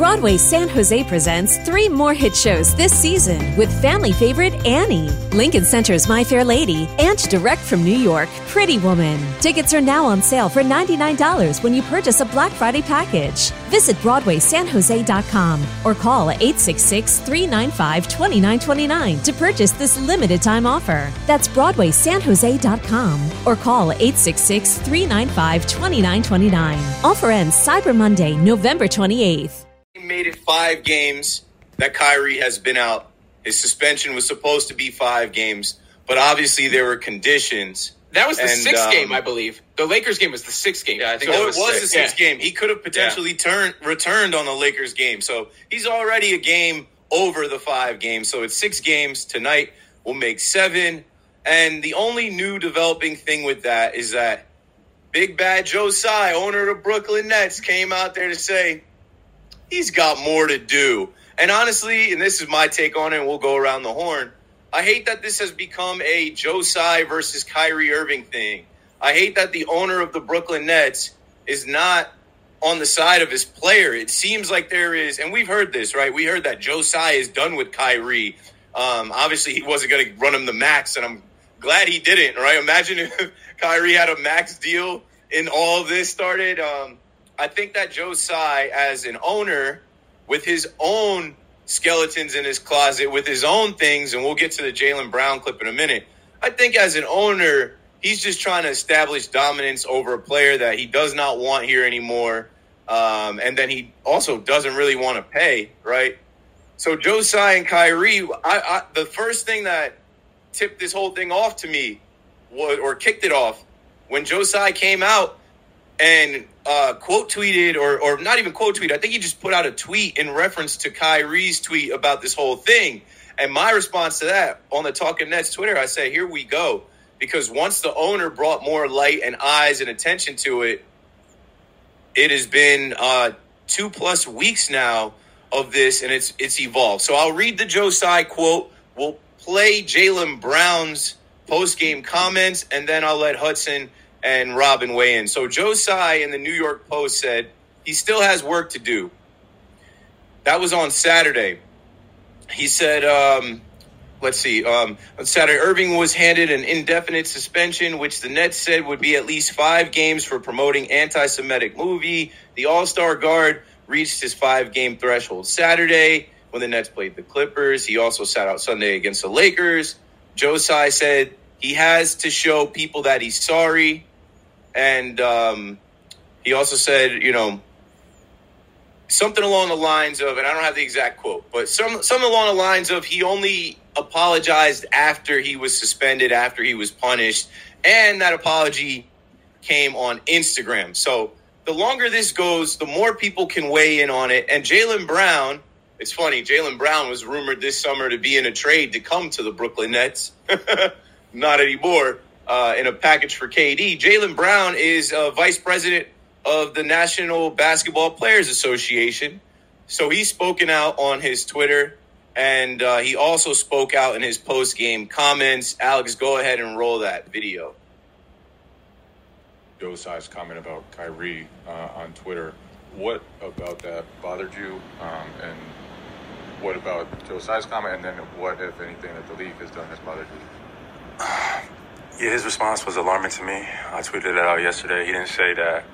Broadway San Jose presents three more hit shows this season with family favorite Annie, Lincoln Center's My Fair Lady, and direct from New York, Pretty Woman. Tickets are now on sale for $99 when you purchase a Black Friday package. Visit BroadwaySanJose.com or call 866-395-2929 to purchase this limited time offer. That's BroadwaySanJose.com or call 866-395-2929. Offer ends Cyber Monday, November 28th. He made it five games that Kyrie has been out. His suspension was supposed to be five games, but obviously there were conditions. That was the And, sixth um, game, I believe. The Lakers game was the sixth game. Yeah, I think So that it was was six. the sixth Yeah. game. He could have potentially turned returned on the Lakers game. So he's already a game over the five games. So it's six games tonight. We'll make seven. And the only new developing thing with that is that Big Bad Joe Tsai, owner of the Brooklyn Nets, came out there to say he's got more to do. And honestly, and this is my take on it, and we'll go around the horn. I hate that this has become a Joe Tsai versus Kyrie Irving thing. I hate that the owner of the Brooklyn Nets is not on the side of his player. It seems like there is, and we've heard this, right? We heard that Joe Tsai is done with Kyrie. Um, obviously, he wasn't going to run him the max, and I'm glad he didn't, right? Imagine if Kyrie had a max deal and all this started. Um, I think that Joe Tsai, as an owner, with his own skeletons in his closet, with his own things, and we'll get to the Jaylen Brown clip in a minute. I think as an owner, he's just trying to establish dominance over a player that he does not want here anymore. Um, and then he also doesn't really want to pay, right? So Joe Tsai and Kyrie, I, I, the first thing that tipped this whole thing off to me, was, or kicked it off, when Joe Tsai came out and uh, quote tweeted, or or not even quote tweet. I think he just put out a tweet in reference to Kyrie's tweet about this whole thing. And my response to that on the Talking Nets Twitter, I say, here we go. Because once the owner brought more light and eyes and attention to it, it has been uh, two plus weeks now of this, and it's it's evolved. So I'll read the Joe Tsai quote. We'll play Jaylen Brown's post game comments, and then I'll let Hudson and Robin weigh in. So Joe Tsai in the New York Post said he still has work to do. That was on Saturday. He said, um, let's see, um, on Saturday, Irving was handed an indefinite suspension, which the Nets said would be at least five games for promoting anti Semitic movie. The All Star guard reached his five game threshold Saturday when the Nets played the Clippers. He also sat out Sunday against the Lakers. Joe Tsai said he has to show people that he's sorry. And um, he also said, you know, something along the lines of, and I don't have the exact quote, but some something along the lines of he only apologized after he was suspended, after he was punished, and that apology came on Instagram. So the longer this goes, the more people can weigh in on it. And Jaylen Brown, it's funny, Jaylen Brown was rumored this summer to be in a trade to come to the Brooklyn Nets. Not anymore. Uh, in a package for KD. Jaylen Brown is uh, vice president of the National Basketball Players Association. So he's spoken out on his Twitter, and uh, he also spoke out in his post game comments. Alex, go ahead and roll that video. Joe Tsai's comment about Kyrie uh, on Twitter. What about that bothered you? Um, and what about Joe Tsai's comment? And then what, if anything, that the league has done has bothered you? Yeah, his response was alarming to me. I tweeted it out yesterday. He didn't say that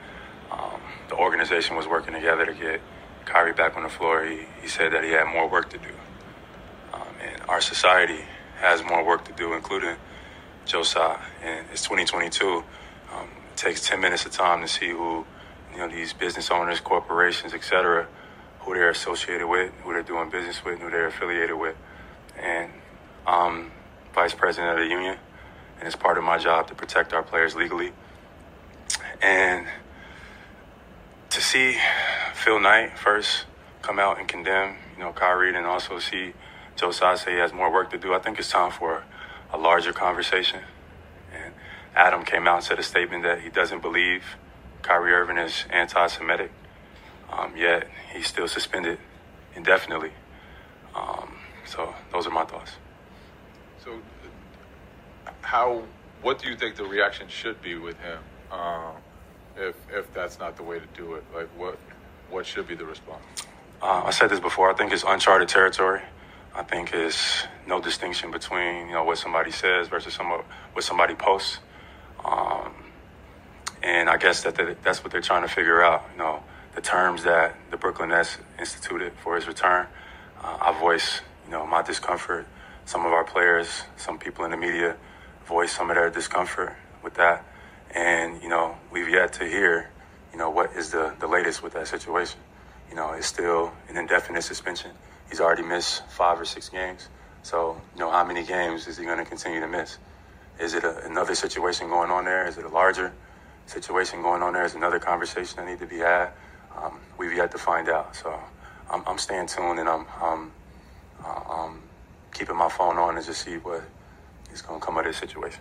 the organization was working together to get Kyrie back on the floor, he, he said that he had more work to do. Um, and our society has more work to do, including Tsai. And it's 2022. Um, it takes 10 minutes of time to see who, you know, these business owners, corporations, etc., who they're associated with, who they're doing business with, who they're affiliated with. And I'm vice president of the union, and it's part of my job to protect our players legally. And to see Phil Knight first come out and condemn, you know, Kyrie, and also see Joe Tsai has more work to do, I think it's time for a larger conversation. And Adam came out and said a statement that he doesn't believe Kyrie Irving is anti-Semitic, um, yet he's still suspended indefinitely. Um, so those are my thoughts. So, how? What do you think the reaction should be with him? Um, if if that's not the way to do it, like what what should be the response? Uh, I said this before. I think it's uncharted territory. I think it's no distinction between you know what somebody says versus some what somebody posts. Um, and I guess that that's what they're trying to figure out. You know, the terms that the Brooklyn Nets instituted for his return. Uh, I voice you know my discomfort. Some of our players, some people in the media, voice some of their discomfort with that. And, you know, we've yet to hear, you know, what is the, the latest with that situation. You know, it's still an indefinite suspension. He's already missed five or six games. So, you know, how many games is he going to continue to miss? Is it a, another situation going on there? Is it a larger situation going on there? Is another conversation that need to be had? Um, we've yet to find out. So I'm, I'm staying tuned and I'm, I'm, uh, I'm keeping my phone on to just see what is going to come of this situation.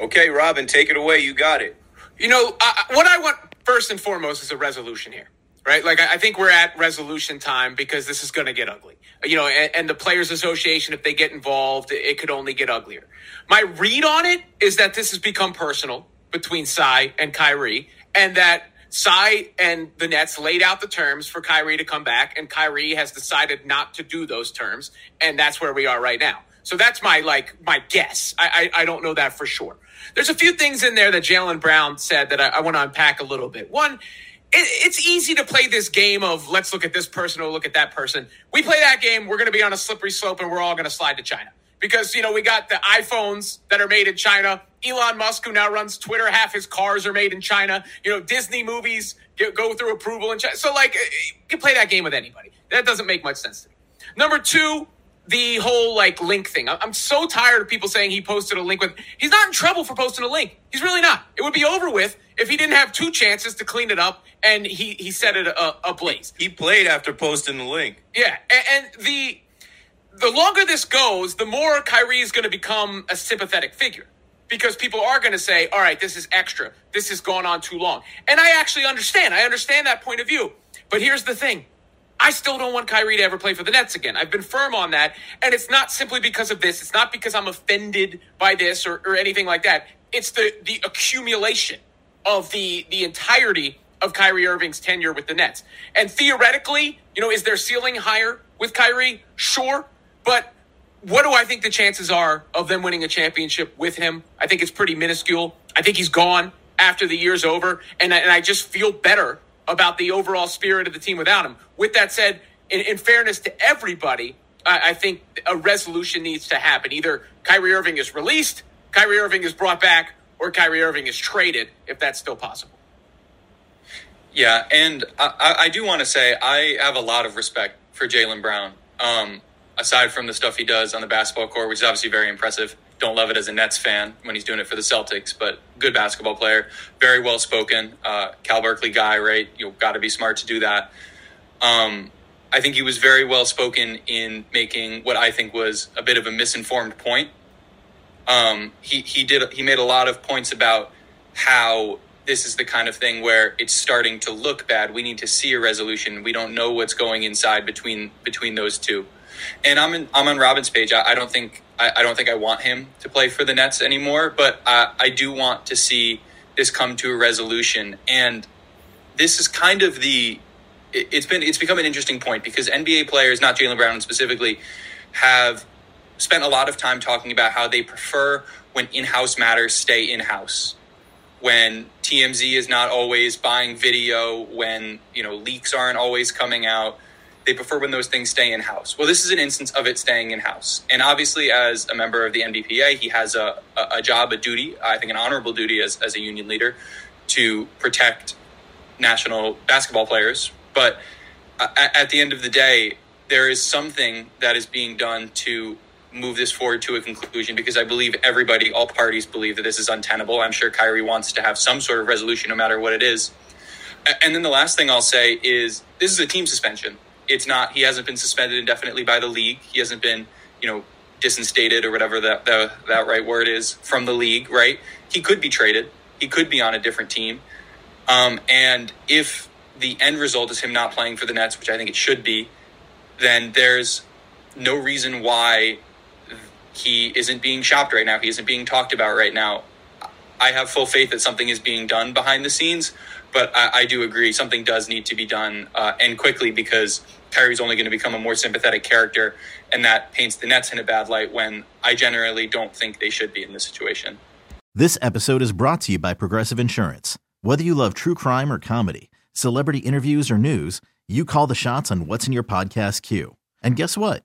Okay, Robin, take it away. You got it. You know, I, what I want first and foremost is a resolution here, right? Like, I, I think we're at resolution time because this is going to get ugly. You know, and, and, the Players Association, if they get involved, it could only get uglier. My read on it is that this has become personal between Tsai and Kyrie, and that Tsai and the Nets laid out the terms for Kyrie to come back, and Kyrie has decided not to do those terms, and that's where we are right now. So that's my like my guess. I I, I don't know that for sure. There's a few things in there that Jaylen Brown said that I, I want to unpack a little bit. One, it, it's easy to play this game of let's look at this person or look at that person. We play that game, we're going to be on a slippery slope, and we're all going to slide to China because you know we got the iPhones that are made in China. Elon Musk, who now runs Twitter, half his cars are made in China. You know, Disney movies go through approval in China. So like, eh, eh, you can play that game with anybody. That doesn't make much sense to me. Number two, the whole like link thing. I'm so tired of people saying he posted a link with. He's not in trouble for posting a link. He's really not. It would be over with if he didn't have two chances to clean it up and he he set it ablaze. He played after posting the link. Yeah, and, and the the longer this goes, the more Kyrie is going to become a sympathetic figure because people are going to say, "All right, this is extra. This has gone on too long." And I actually understand. I understand that point of view. But here's the thing I still don't want Kyrie to ever play for the Nets again. I've been firm on that. And it's not simply because of this. It's not because I'm offended by this or, or anything like that. It's the, the accumulation of the, the entirety of Kyrie Irving's tenure with the Nets. And theoretically, you know, is their ceiling higher with Kyrie? Sure. But what do I think the chances are of them winning a championship with him? I think it's pretty minuscule. I think he's gone after the year's over. And I, and I just feel better about the overall spirit of the team without him. With that said, in, in fairness to everybody, I, I, think a resolution needs to happen. Either Kyrie Irving is released, Kyrie Irving is brought back, or Kyrie Irving is traded, if that's still possible. Yeah, and I, I do want to say I have a lot of respect for Jaylen Brown. Um, aside from the stuff he does on the basketball court, which is obviously very impressive. Don't love it as a Nets fan when he's doing it for the Celtics, but good basketball player, very well spoken. Uh, Cal Berkeley guy, right? You've got to be smart to do that. Um, I think he was very well spoken in making what I think was a bit of a misinformed point. Um, he he did he made a lot of points about how this is the kind of thing where it's starting to look bad. We need to see a resolution. We don't know what's going inside between between those two. And I'm in, I'm on Robin's page. I, I don't think I, I, don't think I want him to play for the Nets anymore, but I, I do want to see this come to a resolution. And this is kind of the it, it's been it's become an interesting point because NBA players, not Jaylen Brown specifically, have spent a lot of time talking about how they prefer when in-house matters stay in-house. When TMZ is not always buying video, when you know leaks aren't always coming out. They prefer when those things stay in house. Well, this is an instance of it staying in house. And obviously, as a member of the NBPA, he has a, a, job, a duty, I think an honorable duty as, as a union leader to protect national basketball players. But uh, at, at the end of the day, there is something that is being done to move this forward to a conclusion because I believe everybody, all parties believe that this is untenable. I'm sure Kyrie wants to have some sort of resolution no matter what it is. And then the last thing I'll say is this is a team suspension. It's not, he hasn't been suspended indefinitely by the league. He hasn't been, you know, disinstated or whatever that, that right word is from the league, right? He could be traded. He could be on a different team. Um, and if the end result is him not playing for the Nets, which I think it should be, then there's no reason why he isn't being shopped right now. He isn't being talked about right now. I have full faith that something is being done behind the scenes, but I, I do agree something does need to be done uh, and quickly because Kyrie's only going to become a more sympathetic character, and that paints the Nets in a bad light when I generally don't think they should be in this situation. This episode is brought to you by Progressive Insurance. Whether you love true crime or comedy, celebrity interviews or news, you call the shots on what's in your podcast queue. And guess what?